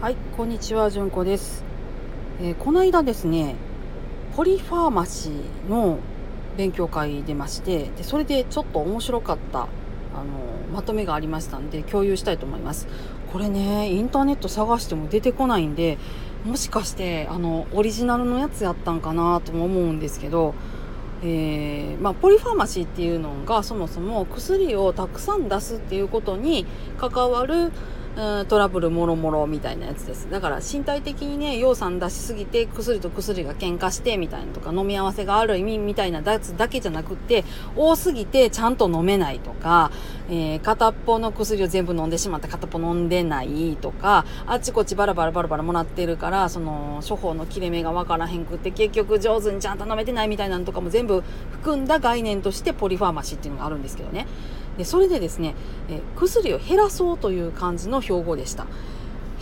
はい、こんにちは、じゅんこです。えーこの間ですね、ポリファーマシーの勉強会出まして、でそれでちょっと面白かったあのまとめがありましたんで共有したいと思います。これね、インターネット探しても出てこないんで、もしかしてあのオリジナルのやつやったんかなとも思うんですけど、えーまあ、ポリファーマシーっていうのがそもそも薬をたくさん出すっていうことに関わるトラブルもろもろみたいなやつです。だから身体的にね養酸出しすぎて薬と薬が喧嘩してみたいなとか飲み合わせがある意味みたいなやつだけじゃなくって多すぎてちゃんと飲めないとか、えー片っぽの薬を全部飲んでしまって片っぽ飲んでないとかあちこちバラバラバラバラもらってるからその処方の切れ目がわからへんくって結局上手にちゃんと飲めてないみたいなのとかも全部含んだ概念としてポリファーマシーっていうのがあるんですけどね。でそれでですね、え薬を減らそうという感じの標語でした。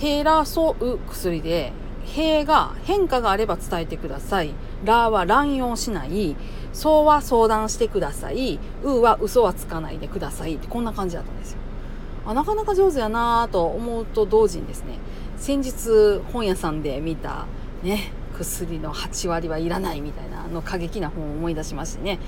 減らそう薬で平が変化があれば伝えてください。らは乱用しない。そうは相談してください。うは嘘はつかないでください。ってこんな感じだったんですよ。あなかなか上手やなぁと思うと同時にですね先日本屋さんで見たね薬の8割はいらないみたいなあの過激な本を思い出しましてね。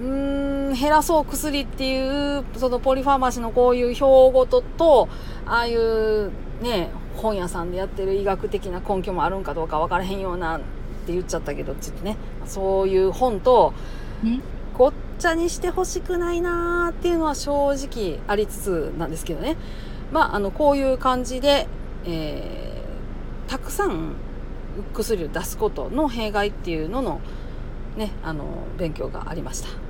うーん減らそう薬っていうそのポリファーマシーのこういう標語ととああいうね本屋さんでやってる医学的な根拠もあるんかどうか分からへんようなって言っちゃったけどちょっとねそういう本とねごっちゃにしてほしくないなーっていうのは正直ありつつなんですけどねまああのこういう感じで、えーたくさん薬を出すことの弊害っていうののねあの勉強がありました。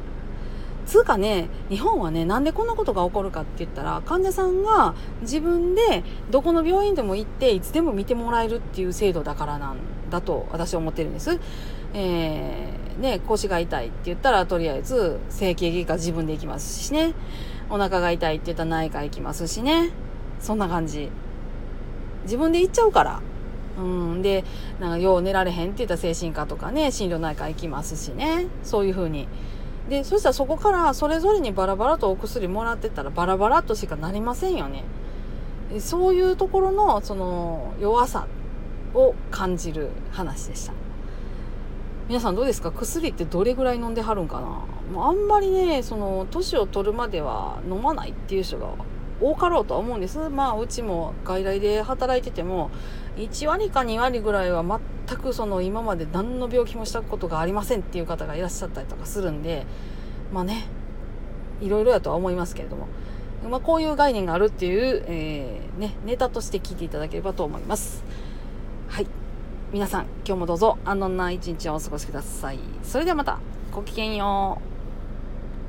つうかね日本はねなんでこんなことが起こるかって言ったら患者さんが自分でどこの病院でも行っていつでも見てもらえるっていう制度だからなんだと私は思ってるんです。えーね、腰が痛いって言ったらとりあえず整形外科自分で行きますしね。お腹が痛いって言ったら内科行きますしね。そんな感じ。自分で行っちゃうから。うんでなんかよう寝られへんって言ったら精神科とかね心療内科行きますしね。そういう風にでそしたらそこからそれぞれにバラバラとお薬もらってたらバラバラとしかなりませんよね。そういうところのその弱さを感じる話でした。皆さんどうですか？薬ってどれぐらい飲んではるんかな？あんまりねその年を取るまでは飲まないっていう人が多かろうとは思うんです。まあうちも外来で働いてても1割か2割ぐらいは全くその今まで何の病気もしたことがありませんっていう方がいらっしゃったりとかするんでまあねいろいろやとは思いますけれども、まあ、こういう概念があるっていう、えーね、ネタとして聞いていただければと思います。はい。皆さん今日もどうぞ安穏な一日をお過ごしください。それではまた。ごきげんよう。